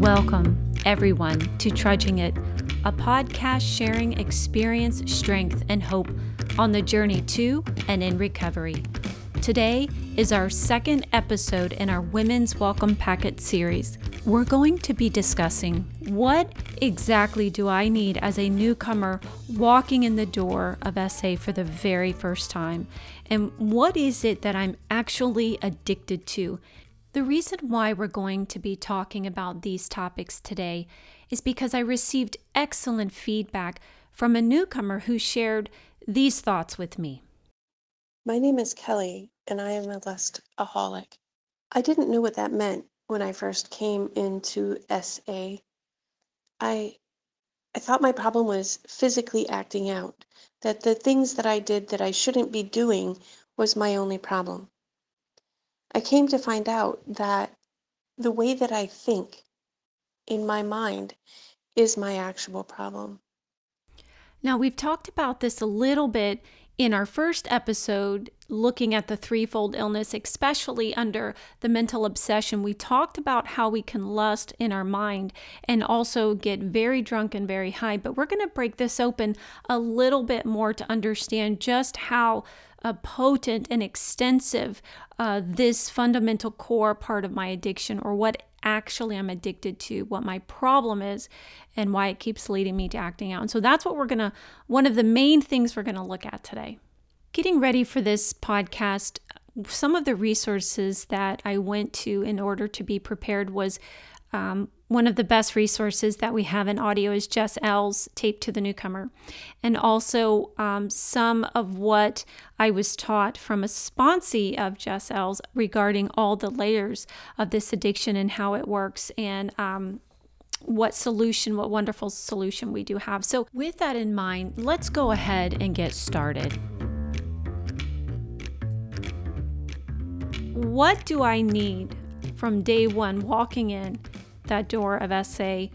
Welcome, everyone, to Trudging It, a podcast sharing experience, strength, and hope on the journey to and in recovery. Today is our second episode in our Women's Welcome Packet series. We're going to be discussing what exactly do I need as a newcomer walking in the door of SA for the very first time? And what is it that I'm actually addicted to? The reason why we're going to be talking about these topics today is because I received excellent feedback from a newcomer who shared these thoughts with me. My name is Kelly, and I am a lustaholic. I didn't know what that meant when I first came into SA. I I thought my problem was physically acting out, that the things that I did that I shouldn't be doing was my only problem. I came to find out that the way that I think in my mind is my actual problem. Now, we've talked about this a little bit in our first episode, looking at the threefold illness, especially under the mental obsession. We talked about how we can lust in our mind and also get very drunk and very high. But we're going to break this open a little bit more to understand just how uh, potent and extensive uh, this fundamental core part of my addiction or what actually I'm addicted to, what my problem is, and why it keeps leading me to acting out. And so that's what we're going to, one of the main things we're going to look at today. Getting ready for this podcast, some of the resources that I went to in order to be prepared was um, one of the best resources that we have in audio is Jess L's Tape to the Newcomer. And also um, some of what I was taught from a sponsee of Jess L's regarding all the layers of this addiction and how it works and um, what solution, what wonderful solution we do have. So, with that in mind, let's go ahead and get started. What do I need from day one walking in that door of SA.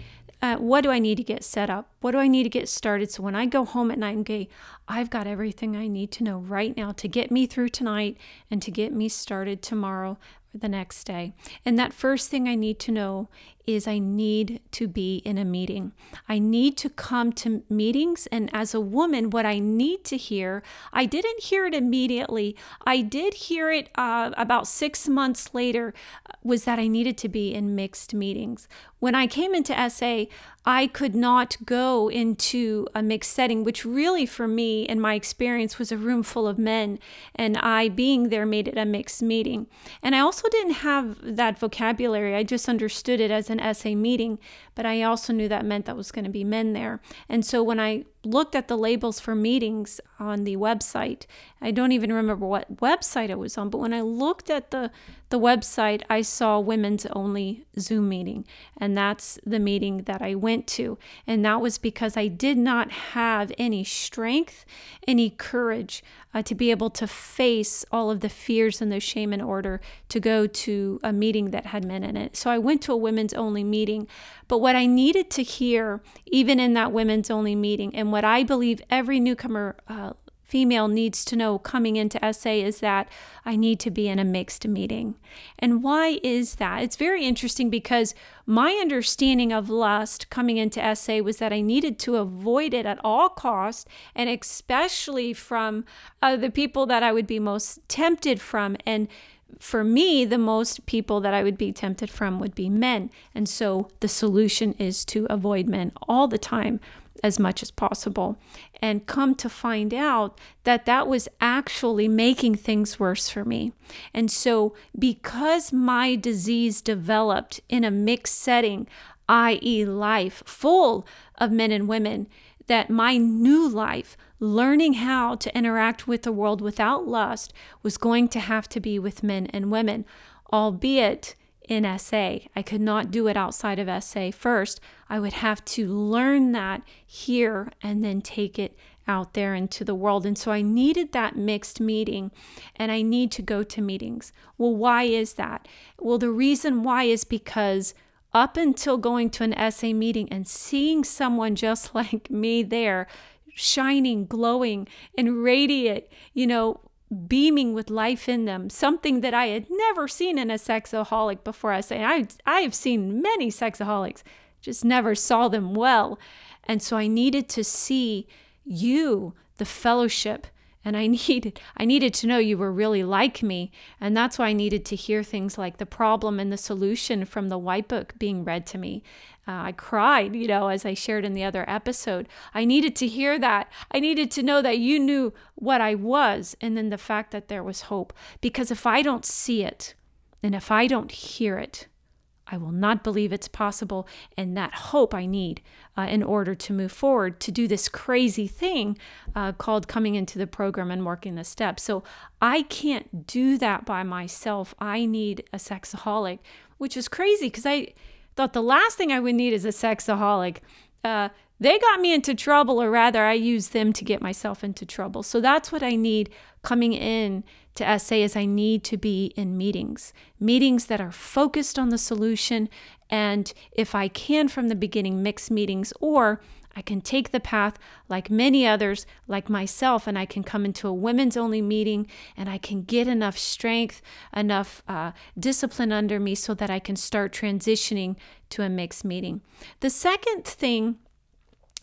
Uh, what do I need to get set up? What do I need to get started? So when I go home at night and go, I've got everything I need to know right now to get me through tonight and to get me started tomorrow or the next day. And that first thing I need to know is I need to be in a meeting. I need to come to meetings. And as a woman, what I need to hear, I didn't hear it immediately. I did hear it uh, about six months later, uh, was that I needed to be in mixed meetings. When I came into SA, I could not go into a mixed setting, which really, for me, in my experience, was a room full of men. And I being there made it a mixed meeting. And I also didn't have that vocabulary. I just understood it as an SA meeting, but I also knew that meant that was going to be men there. And so when I looked at the labels for meetings on the website. I don't even remember what website it was on, but when I looked at the the website, I saw women's only Zoom meeting, and that's the meeting that I went to. And that was because I did not have any strength, any courage uh, to be able to face all of the fears and the shame in order to go to a meeting that had men in it. So I went to a women's only meeting, but what I needed to hear, even in that women's only meeting, and what I believe every newcomer uh, female needs to know coming into SA is that I need to be in a mixed meeting. And why is that? It's very interesting because my understanding of lust coming into SA was that I needed to avoid it at all costs, and especially from uh, the people that I would be most tempted from. And for me, the most people that I would be tempted from would be men. And so the solution is to avoid men all the time as much as possible. And come to find out that that was actually making things worse for me. And so, because my disease developed in a mixed setting, i.e., life full of men and women, that my new life, learning how to interact with the world without lust, was going to have to be with men and women, albeit in SA. I could not do it outside of SA first. I would have to learn that here and then take it out there into the world. And so I needed that mixed meeting and I need to go to meetings. Well, why is that? Well, the reason why is because up until going to an SA meeting and seeing someone just like me there, shining, glowing, and radiant, you know, beaming with life in them, something that I had never seen in a sexaholic before. I say I I have seen many sexaholics, just never saw them well. And so I needed to see you, the fellowship, and I needed I needed to know you were really like me, and that's why I needed to hear things like the problem and the solution from the white book being read to me. Uh, I cried, you know, as I shared in the other episode. I needed to hear that. I needed to know that you knew what I was, and then the fact that there was hope. Because if I don't see it, and if I don't hear it, I will not believe it's possible. And that hope I need uh, in order to move forward to do this crazy thing uh, called coming into the program and working the steps. So I can't do that by myself. I need a sexaholic, which is crazy because I thought the last thing I would need is a sexaholic. Uh, they got me into trouble, or rather, I used them to get myself into trouble. So that's what I need coming in to SA is I need to be in meetings, meetings that are focused on the solution. And if I can from the beginning, mix meetings, or I can take the path like many others, like myself, and I can come into a women's only meeting and I can get enough strength, enough uh, discipline under me so that I can start transitioning to a mixed meeting. The second thing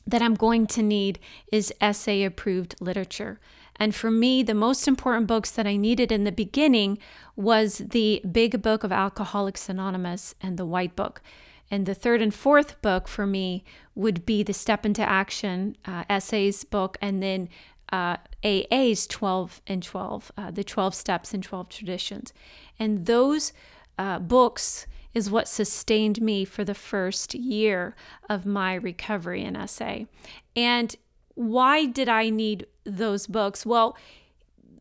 that I'm going to need is SA approved literature. And for me, the most important books that I needed in the beginning was the big book of Alcoholics Anonymous and the white book. And the third and fourth book for me would be the Step into Action uh, essays book, and then uh, AA's 12 and 12, uh, the 12 steps and 12 traditions. And those uh, books is what sustained me for the first year of my recovery in SA. And why did I need those books? Well,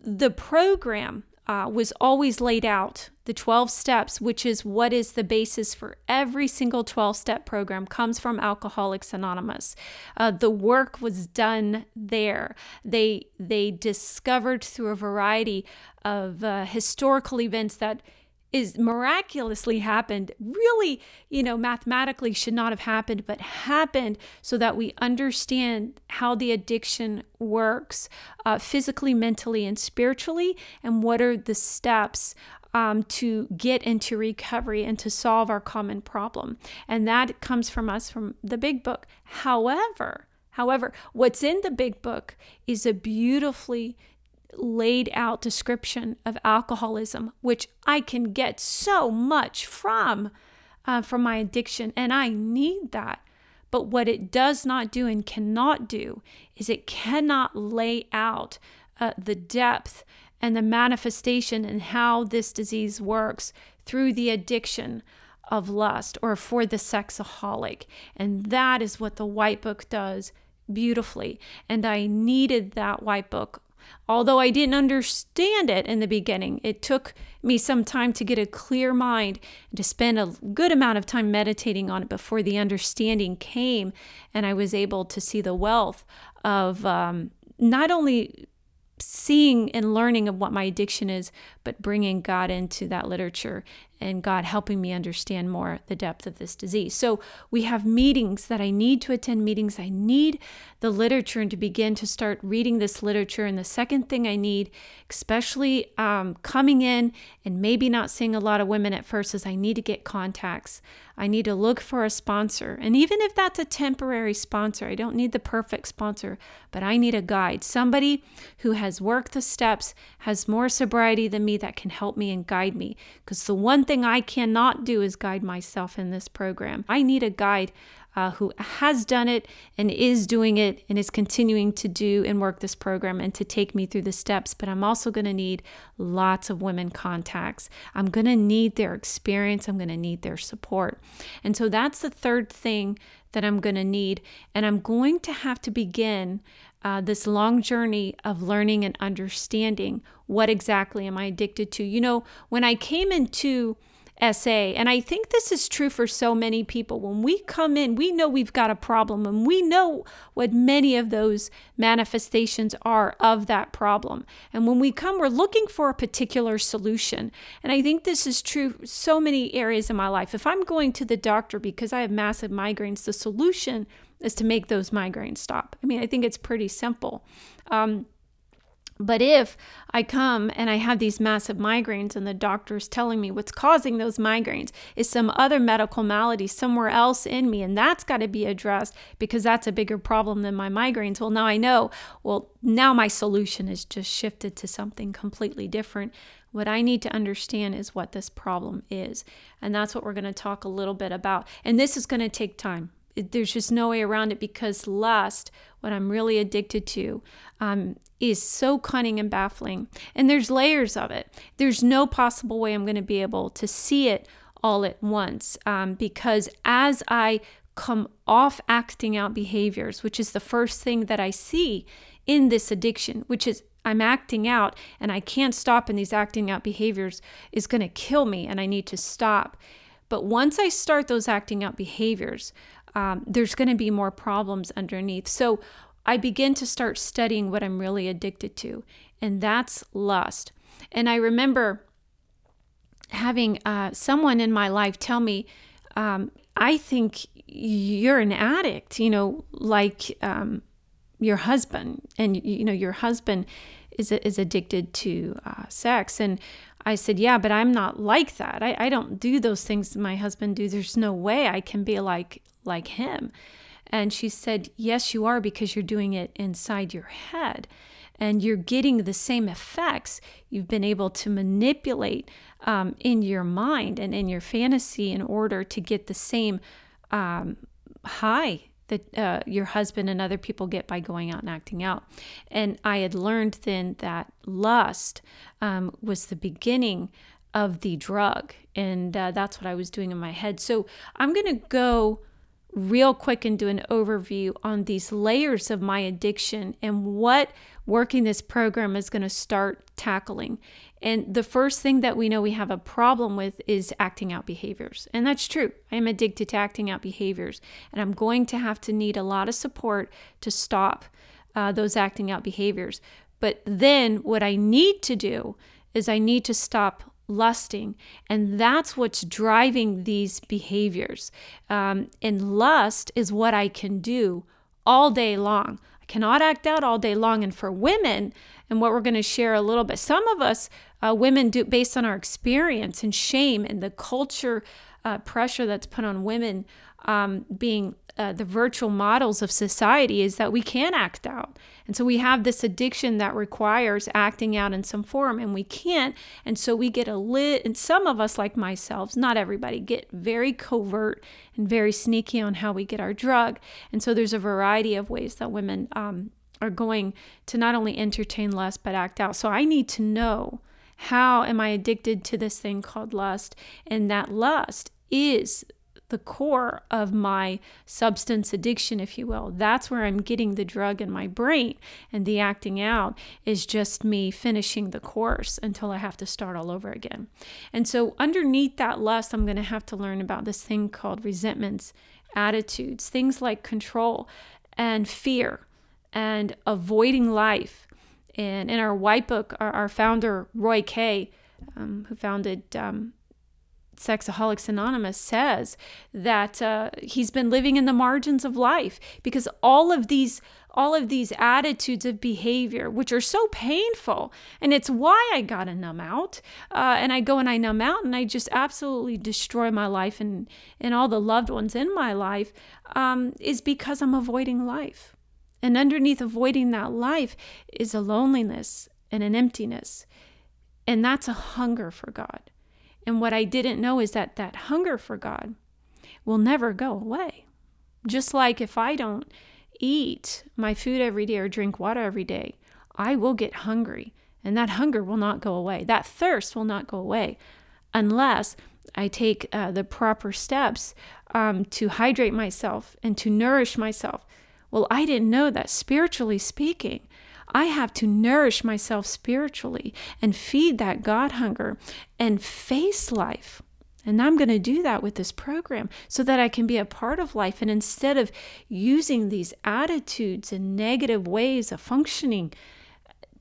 the program uh, was always laid out the 12 steps which is what is the basis for every single 12 step program comes from alcoholics anonymous uh, the work was done there they they discovered through a variety of uh, historical events that is miraculously happened. Really you know mathematically should not have happened but happened so that we understand how the addiction works uh, physically mentally and spiritually and what are the steps um, to get into recovery and to solve our common problem. And that comes from us from the big book. However however what's in the big book is a beautifully laid out description of alcoholism, which I can get so much from uh, from my addiction, and I need that. But what it does not do and cannot do is it cannot lay out uh, the depth and the manifestation and how this disease works through the addiction of lust or for the sexaholic. And that is what the White Book does beautifully. And I needed that White Book Although I didn't understand it in the beginning, it took me some time to get a clear mind and to spend a good amount of time meditating on it before the understanding came and I was able to see the wealth of um, not only seeing and learning of what my addiction is, but bringing God into that literature and God helping me understand more the depth of this disease. So we have meetings that I need to attend meetings. I need the literature and to begin to start reading this literature. And the second thing I need, especially um, coming in and maybe not seeing a lot of women at first, is I need to get contacts. I need to look for a sponsor. And even if that's a temporary sponsor, I don't need the perfect sponsor, but I need a guide, somebody who has worked the steps, has more sobriety than me that can help me and guide me. Because the one I cannot do is guide myself in this program. I need a guide uh, who has done it and is doing it and is continuing to do and work this program and to take me through the steps. But I'm also going to need lots of women contacts. I'm going to need their experience, I'm going to need their support. And so that's the third thing that I'm going to need. And I'm going to have to begin uh, this long journey of learning and understanding what exactly am I addicted to. You know, when I came into SA. And I think this is true for so many people. When we come in, we know we've got a problem and we know what many of those manifestations are of that problem. And when we come, we're looking for a particular solution. And I think this is true so many areas in my life. If I'm going to the doctor because I have massive migraines, the solution is to make those migraines stop. I mean, I think it's pretty simple. Um, But if I come and I have these massive migraines and the doctor's telling me what's causing those migraines is some other medical malady somewhere else in me, and that's got to be addressed because that's a bigger problem than my migraines. Well, now I know, well, now my solution is just shifted to something completely different. What I need to understand is what this problem is. And that's what we're going to talk a little bit about. And this is going to take time there's just no way around it because lust, what I'm really addicted to, um, is so cunning and baffling. And there's layers of it. There's no possible way I'm going to be able to see it all at once um, because as I come off acting out behaviors, which is the first thing that I see in this addiction, which is I'm acting out and I can't stop, and these acting out behaviors is going to kill me, and I need to stop. But once I start those acting out behaviors, um, there's going to be more problems underneath. So I begin to start studying what I'm really addicted to, and that's lust. And I remember having uh, someone in my life tell me, um, I think you're an addict, you know, like um, your husband, and you know, your husband is, is addicted to uh, sex. And I said, Yeah, but I'm not like that. I, I don't do those things my husband do. There's no way I can be like like him. And she said, Yes, you are because you're doing it inside your head and you're getting the same effects you've been able to manipulate um, in your mind and in your fantasy in order to get the same um, high that uh, your husband and other people get by going out and acting out. And I had learned then that lust um, was the beginning of the drug. And uh, that's what I was doing in my head. So I'm going to go real quick and do an overview on these layers of my addiction and what working this program is going to start tackling. And the first thing that we know we have a problem with is acting out behaviors. And that's true. I am addicted to acting out behaviors. And I'm going to have to need a lot of support to stop uh, those acting out behaviors. But then what I need to do is I need to stop lusting. And that's what's driving these behaviors. Um, and lust is what I can do all day long. I cannot act out all day long. And for women, and what we're going to share a little bit, some of us, uh, women, do based on our experience and shame and the culture uh, pressure that's put on women um, being uh, the virtual models of society is that we can act out. And so we have this addiction that requires acting out in some form, and we can't. And so we get a lit, and some of us, like myself, not everybody, get very covert and very sneaky on how we get our drug. And so there's a variety of ways that women um, are going to not only entertain lust, but act out. So I need to know how am I addicted to this thing called lust? And that lust is the core of my substance addiction, if you will. That's where I'm getting the drug in my brain. And the acting out is just me finishing the course until I have to start all over again. And so, underneath that lust, I'm going to have to learn about this thing called resentments, attitudes, things like control and fear and avoiding life. And in our white book, our, our founder, Roy K., um, who founded um, Sexaholics Anonymous says that uh, he's been living in the margins of life because all of these all of these attitudes of behavior, which are so painful, and it's why I got to numb out, uh, and I go and I numb out, and I just absolutely destroy my life and and all the loved ones in my life, um, is because I'm avoiding life, and underneath avoiding that life is a loneliness and an emptiness, and that's a hunger for God. And what I didn't know is that that hunger for God will never go away. Just like if I don't eat my food every day or drink water every day, I will get hungry. And that hunger will not go away. That thirst will not go away unless I take uh, the proper steps um, to hydrate myself and to nourish myself. Well, I didn't know that spiritually speaking, I have to nourish myself spiritually and feed that God hunger and face life. And I'm going to do that with this program so that I can be a part of life. And instead of using these attitudes and negative ways of functioning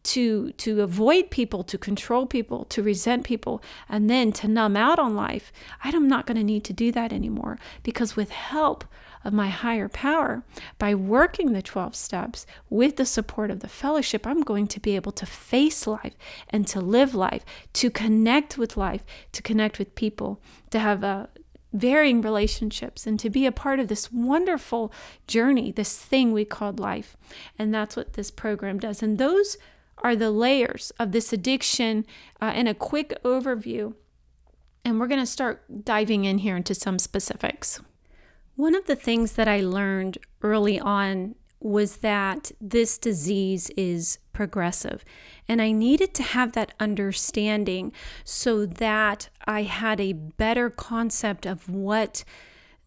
to to avoid people, to control people, to resent people, and then to numb out on life. I'm not going to need to do that anymore because with help of my higher power, by working the 12 steps with the support of the fellowship, I'm going to be able to face life and to live life, to connect with life, to connect with people, to have a varying relationships and to be a part of this wonderful journey, this thing we called life. And that's what this program does. And those are the layers of this addiction uh, in a quick overview. And we're going to start diving in here into some specifics. One of the things that I learned early on was that this disease is progressive. And I needed to have that understanding so that I had a better concept of what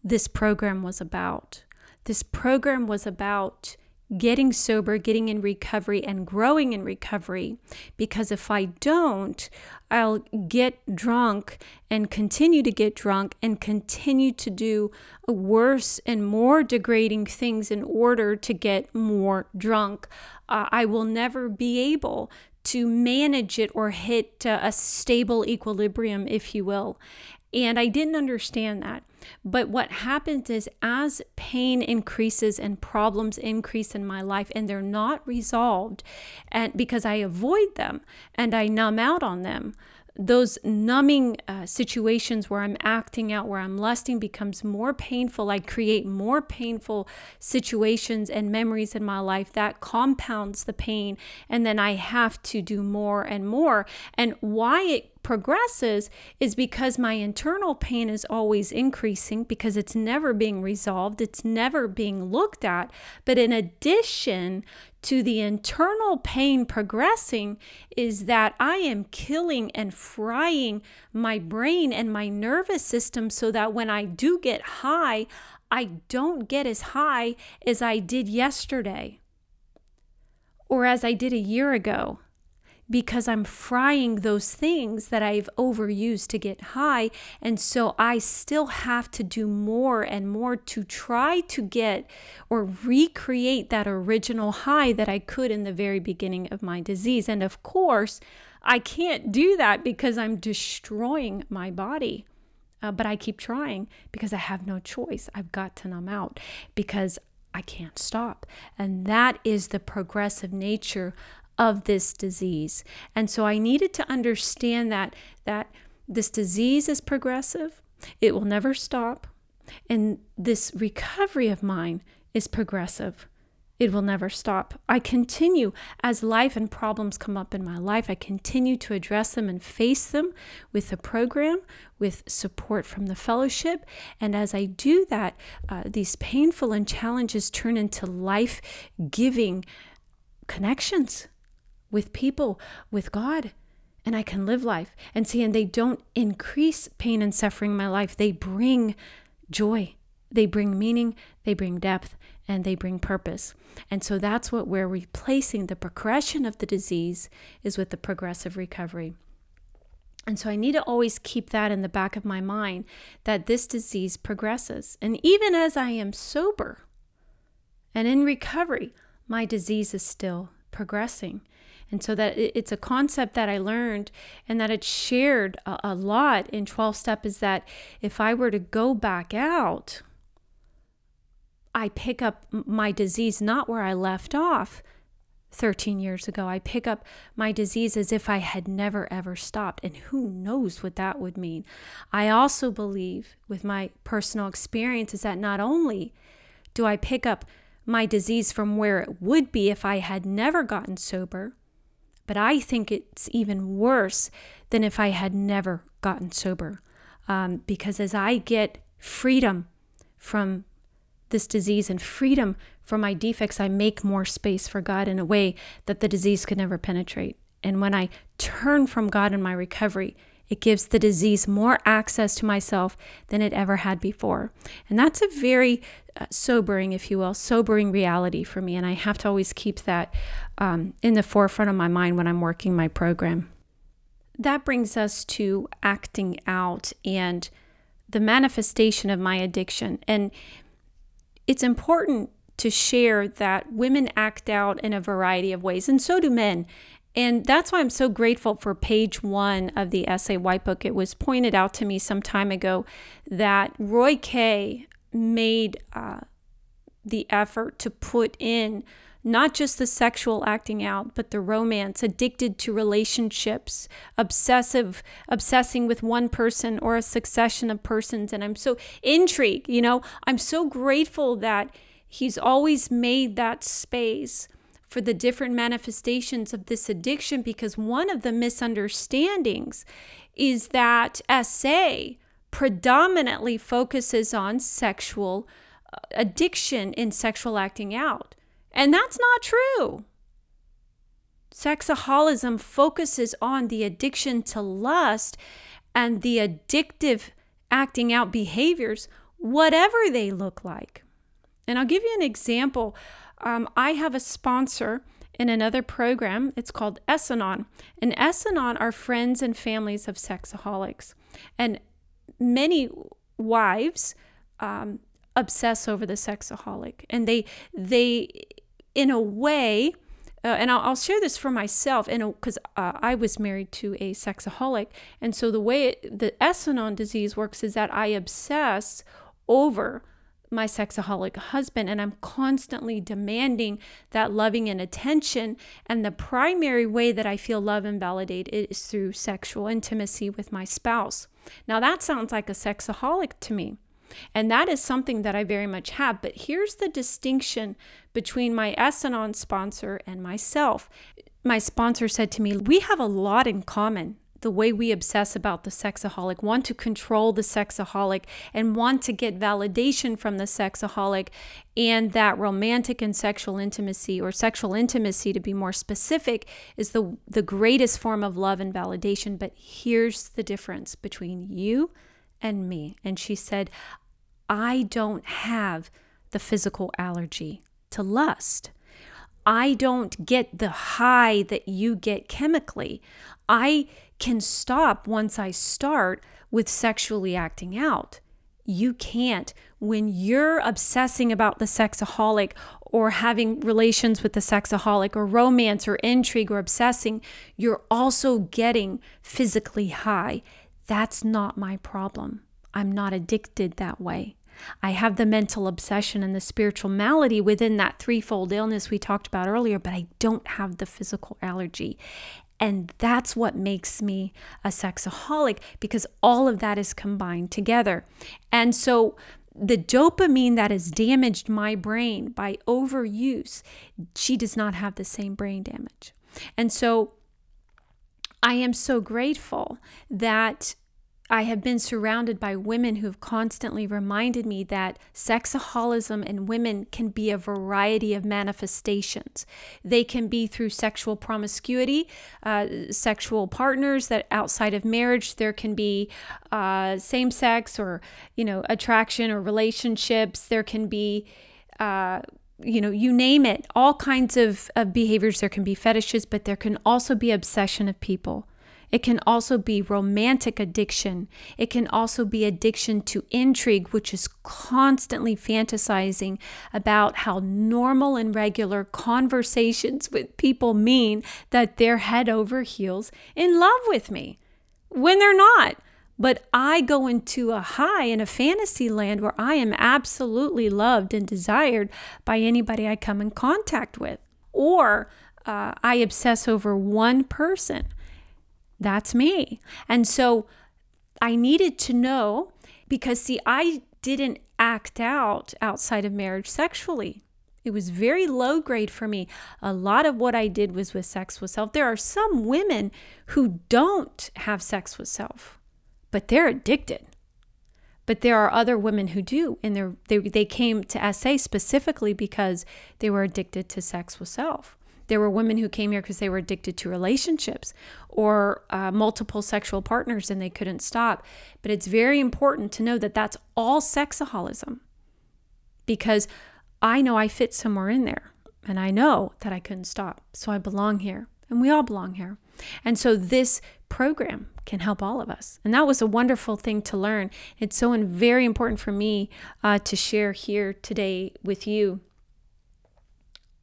this program was about. This program was about getting sober, getting in recovery, and growing in recovery. Because if I don't, I'll get drunk and continue to get drunk and continue to do worse and more degrading things in order to get more drunk. Uh, I will never be able to manage it or hit uh, a stable equilibrium, if you will. And I didn't understand that. But what happens is, as pain increases and problems increase in my life, and they're not resolved, and because I avoid them and I numb out on them, those numbing uh, situations where I'm acting out, where I'm lusting, becomes more painful. I create more painful situations and memories in my life that compounds the pain. And then I have to do more and more. And why it progresses is because my internal pain is always increasing because it's never being resolved, it's never being looked at. But in addition to the internal pain progressing, is that I am killing and frying my brain and my nervous system so that when I do get high, I don't get as high as I did yesterday or as I did a year ago because I'm frying those things that I've overused to get high. And so I still have to do more and more to try to get or recreate that original high that I could in the very beginning of my disease. And of course, I can't do that because I'm destroying my body. Uh, but I keep trying because I have no choice. I've got to numb out because I can't stop. And that is the progressive nature of this disease. And so I needed to understand that that this disease is progressive. It will never stop. And this recovery of mine is progressive. It will never stop. I continue as life and problems come up in my life. I continue to address them and face them with the program, with support from the fellowship. And as I do that, uh, these painful and challenges turn into life giving connections with people, with God, and I can live life. And see, and they don't increase pain and suffering in my life, they bring joy, they bring meaning, they bring depth, and they bring purpose. And so that's what we're replacing the progression of the disease is with the progressive recovery. And so I need to always keep that in the back of my mind that this disease progresses. And even as I am sober and in recovery, my disease is still progressing. And so that it's a concept that I learned and that it's shared a, a lot in 12 step is that if I were to go back out, I pick up my disease not where I left off 13 years ago. I pick up my disease as if I had never ever stopped. And who knows what that would mean. I also believe, with my personal experience, is that not only do I pick up my disease from where it would be if I had never gotten sober, but I think it's even worse than if I had never gotten sober. Um, because as I get freedom from this disease and freedom from my defects, I make more space for God in a way that the disease could never penetrate. And when I turn from God in my recovery, it gives the disease more access to myself than it ever had before. And that's a very uh, sobering, if you will, sobering reality for me. And I have to always keep that um, in the forefront of my mind when I'm working my program. That brings us to acting out and the manifestation of my addiction. And it's important to share that women act out in a variety of ways, and so do men. And that's why I'm so grateful for page one of the SA White Book. It was pointed out to me some time ago that Roy K. made uh, the effort to put in not just the sexual acting out, but the romance, addicted to relationships, obsessive, obsessing with one person or a succession of persons. And I'm so intrigued, you know, I'm so grateful that he's always made that space for the different manifestations of this addiction because one of the misunderstandings is that SA predominantly focuses on sexual uh, addiction in sexual acting out. And that's not true. Sexaholism focuses on the addiction to lust and the addictive acting out behaviors, whatever they look like. And I'll give you an example. Um, I have a sponsor in another program. It's called S-Anon. And S-Anon are friends and families of sexaholics. And many wives um, obsess over the sexaholic. And they, they in a way, uh, and I'll, I'll, share this for myself, and because uh, I was married to a sexaholic, and so the way it, the S-Anon disease works is that I obsess over my sexaholic husband, and I'm constantly demanding that loving and attention. And the primary way that I feel love and validated is through sexual intimacy with my spouse. Now that sounds like a sexaholic to me. And that is something that I very much have. But here's the distinction between my S-Anon sponsor and myself. My sponsor said to me, We have a lot in common. The way we obsess about the sexaholic, want to control the sexaholic, and want to get validation from the sexaholic, and that romantic and sexual intimacy, or sexual intimacy to be more specific, is the, the greatest form of love and validation. But here's the difference between you and me. And she said, I don't have the physical allergy to lust. I don't get the high that you get chemically. I can stop once I start with sexually acting out. You can't. When you're obsessing about the sexaholic or having relations with the sexaholic or romance or intrigue or obsessing, you're also getting physically high. That's not my problem. I'm not addicted that way. I have the mental obsession and the spiritual malady within that threefold illness we talked about earlier, but I don't have the physical allergy. And that's what makes me a sexaholic because all of that is combined together. And so the dopamine that has damaged my brain by overuse, she does not have the same brain damage. And so I am so grateful that I have been surrounded by women who have constantly reminded me that sexaholism in women can be a variety of manifestations. They can be through sexual promiscuity, uh, sexual partners that outside of marriage, there can be uh, same sex or, you know, attraction or relationships. There can be, uh, you know, you name it, all kinds of, of behaviors. There can be fetishes, but there can also be obsession of people. It can also be romantic addiction. It can also be addiction to intrigue, which is constantly fantasizing about how normal and regular conversations with people mean that they're head over heels in love with me when they're not. But I go into a high in a fantasy land where I am absolutely loved and desired by anybody I come in contact with. Or uh, I obsess over one person that's me. And so I needed to know because, see, I didn't act out outside of marriage sexually. It was very low grade for me. A lot of what I did was with sex with self. There are some women who don't have sex with self, but they're addicted. But there are other women who do, and they they came to SA specifically because they were addicted to sex with self. There were women who came here because they were addicted to relationships or uh, multiple sexual partners and they couldn't stop. But it's very important to know that that's all sexaholism because I know I fit somewhere in there and I know that I couldn't stop. So I belong here and we all belong here. And so this program can help all of us. And that was a wonderful thing to learn. It's so very important for me uh, to share here today with you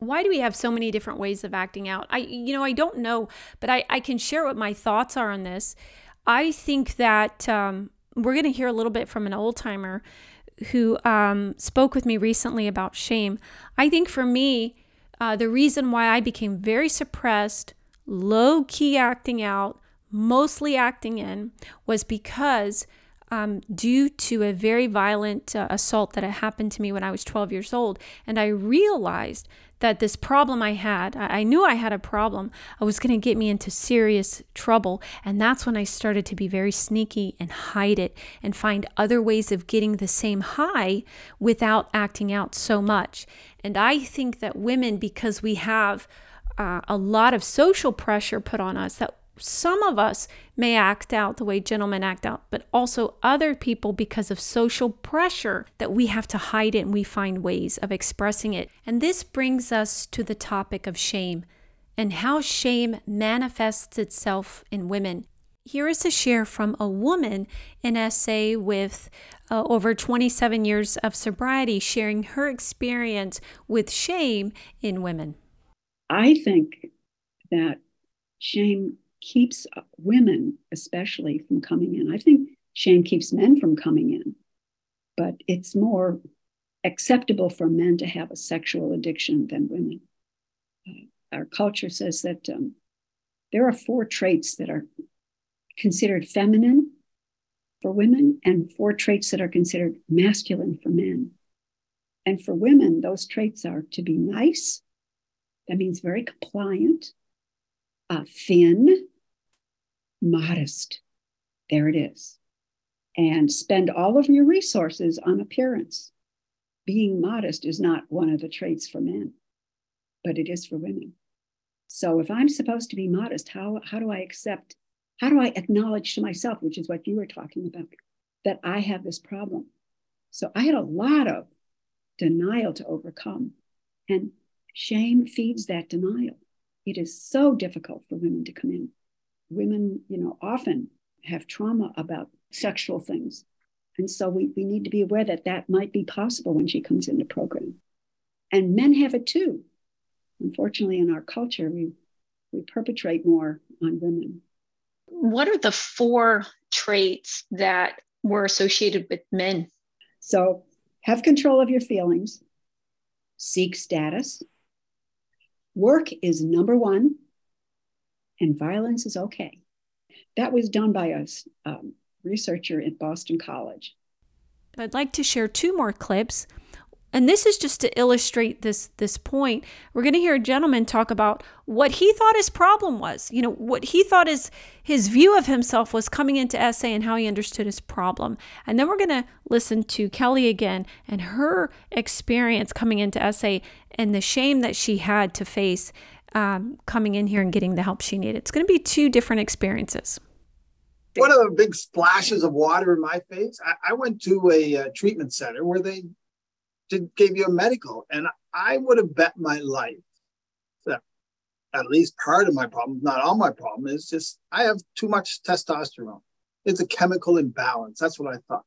why do we have so many different ways of acting out? I, you know, I don't know, but I, I can share what my thoughts are on this. I think that um, we're going to hear a little bit from an old timer who um, spoke with me recently about shame. I think for me, uh, the reason why I became very suppressed, low key acting out, mostly acting in, was because um, due to a very violent uh, assault that had happened to me when I was 12 years old. And I realized that this problem I had, I knew I had a problem, I was going to get me into serious trouble. And that's when I started to be very sneaky and hide it and find other ways of getting the same high without acting out so much. And I think that women, because we have uh, a lot of social pressure put on us, that some of us may act out the way gentlemen act out, but also other people because of social pressure that we have to hide it and we find ways of expressing it. And this brings us to the topic of shame and how shame manifests itself in women. Here is a share from a woman in SA with uh, over 27 years of sobriety, sharing her experience with shame in women. I think that shame keeps women, especially, from coming in. I think shame keeps men from coming in, but it's more acceptable for men to have a sexual addiction than women. Uh, our culture says that um, there are four traits that are considered feminine for women and four traits that are considered masculine for men. And for women, those traits are to be nice, that means very compliant, uh, thin, modest. There it is. And spend all of your resources on appearance. Being modest is not one of the traits for men, but it is for women. So if I'm supposed to be modest, how, how do I accept, how do I acknowledge to myself, which is what you were talking about, that I have this problem? So I had a lot of denial to overcome. And shame feeds that denial. It is so difficult for women to come in women, you know, often have trauma about sexual things. And so we, we need to be aware that that might be possible when she comes into program. And men have it too. Unfortunately, in our culture, we, we perpetrate more on women. What are the four traits that were associated with men? So, have control of your feelings, seek status. Work is number one and violence is okay. That was done by a um, researcher at Boston College. I'd like to share two more clips. And this is just to illustrate this this point. We're going to hear a gentleman talk about what he thought his problem was. You know, what he thought his his view of himself was coming into SA and how he understood his problem. And then we're going to listen to Kelly again and her experience coming into SA and the shame that she had to face um, coming in here and getting the help she needed. It's going to be two different experiences. One of the big splashes of water in my face, I, I went to a uh, treatment center where they did gave you a medical, and I would have bet my life that at least part of my problem, not all my problem, is just I have too much testosterone. It's a chemical imbalance. That's what I thought.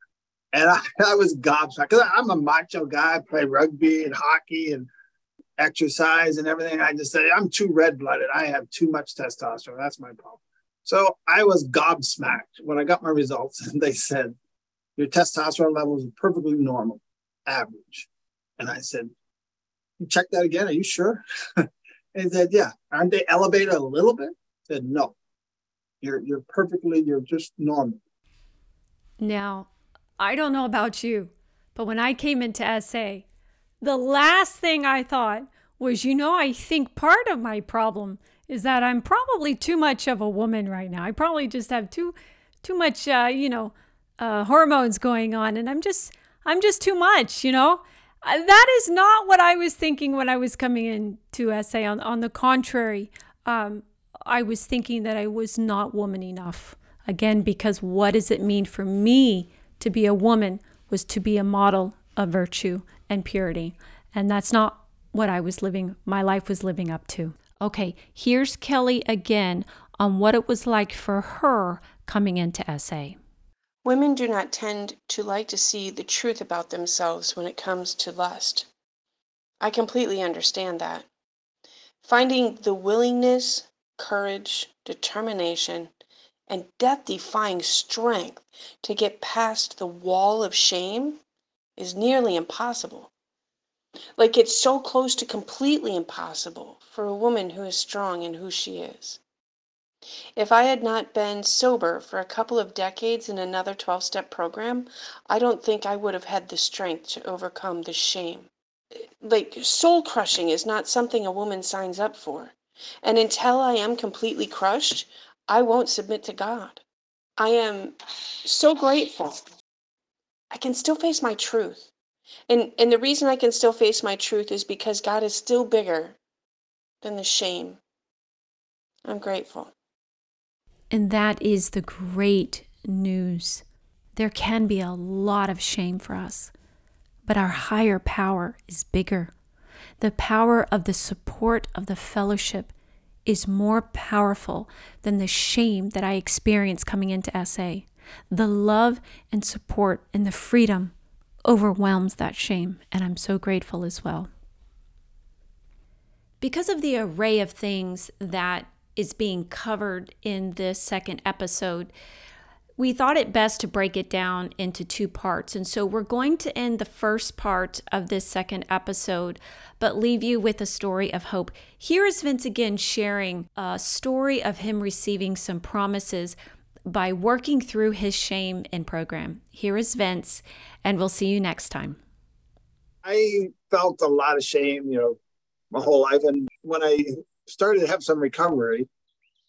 And I, I was gobsmacked because I'm a macho guy. I play rugby and hockey and exercise and everything. I just said, I'm too red blooded. I have too much testosterone. That's my problem. So I was gobsmacked when I got my results and they said, Your testosterone levels are perfectly normal, average. And I said, You check that again? Are you sure? and he said, Yeah. Aren't they elevated a little bit? I said, No. You're you're perfectly, you're just normal. Now, I don't know about you, but when I came into SA, the last thing I thought was, you know, I think part of my problem is that I'm probably too much of a woman right now. I probably just have too too much uh, you know, uh, hormones going on and I'm just I'm just too much, you know? Uh, that is not what I was thinking when I was coming into SA. On, on the contrary, um, I was thinking that I was not woman enough. Again, because what does it mean for me to be a woman was to be a model of virtue and purity. And that's not what I was living, my life was living up to. Okay, here's Kelly again on what it was like for her coming into SA. Women do not tend to like to see the truth about themselves when it comes to lust. I completely understand that. Finding the willingness, courage, determination, and death defying strength to get past the wall of shame is nearly impossible. Like it's so close to completely impossible for a woman who is strong in who she is. If I had not been sober for a couple of decades in another 12 step program, I don't think I would have had the strength to overcome the shame. Like, soul crushing is not something a woman signs up for. And until I am completely crushed, I won't submit to God. I am so grateful. I can still face my truth. And, and the reason I can still face my truth is because God is still bigger than the shame. I'm grateful. And that is the great news. There can be a lot of shame for us, but our higher power is bigger. The power of the support of the fellowship is more powerful than the shame that I experienced coming into SA. The love and support and the freedom overwhelms that shame, and I'm so grateful as well. Because of the array of things that is being covered in this second episode, we thought it best to break it down into two parts. And so we're going to end the first part of this second episode, but leave you with a story of hope. Here is Vince again sharing a story of him receiving some promises by working through his shame in program. Here is Vince, and we'll see you next time. I felt a lot of shame, you know, my whole life. And when I started to have some recovery,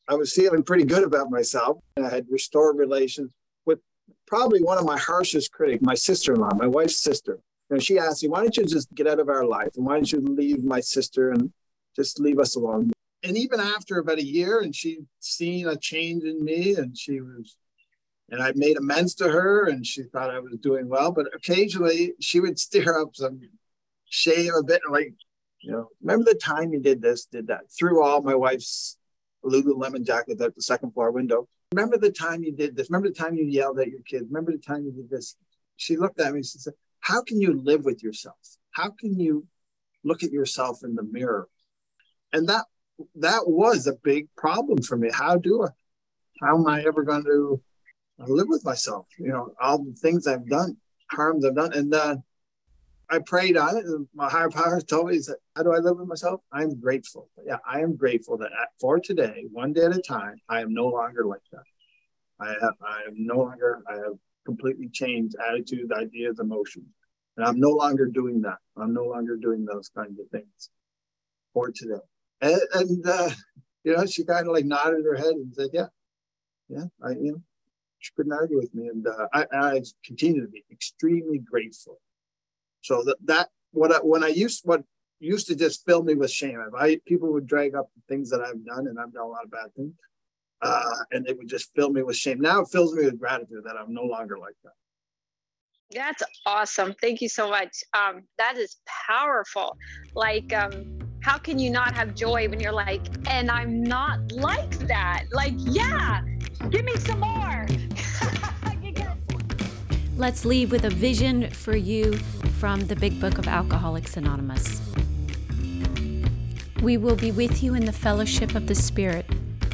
I was feeling pretty good about myself. I had restored relations with probably one of my harshest critics, my sister-in-law, my wife's sister. You know, she asked me, "Why don't you just get out of our life? And why don't you leave my sister and just leave us alone?" And even after about a year, and she'd seen a change in me, and she was, and I made amends to her, and she thought I was doing well. But occasionally, she would stir up some shame a bit, like, you know, remember the time you did this, did that, threw all my wife's Lululemon jacket out the second floor window. Remember the time you did this? Remember the time you yelled at your kids? Remember the time you did this? She looked at me she said, How can you live with yourself? How can you look at yourself in the mirror? And that that was a big problem for me. How do I how am I ever going to live with myself? You know, all the things I've done, harms I've done. And uh, I prayed on it, and my higher powers told me, said, How do I live with myself? I'm grateful. Yeah, I am grateful that for today, one day at a time, I am no longer like that. I have, I am no longer, I have completely changed attitudes, ideas, emotions. And I'm no longer doing that. I'm no longer doing those kinds of things for today. And, and uh, you know, she kind of like nodded her head and said, Yeah, yeah, I, you know, she couldn't argue with me. And uh, I, I continue to be extremely grateful so that that what I, when I used what used to just fill me with shame. If I people would drag up things that I've done, and I've done a lot of bad things, uh, and it would just fill me with shame. Now it fills me with gratitude that I'm no longer like that. That's awesome. Thank you so much. Um, that is powerful. Like, um, how can you not have joy when you're like, and I'm not like that? Like, yeah, give me some more. Let's leave with a vision for you from the Big Book of Alcoholics Anonymous. We will be with you in the fellowship of the Spirit,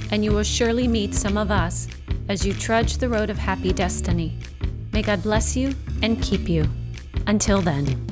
and you will surely meet some of us as you trudge the road of happy destiny. May God bless you and keep you. Until then.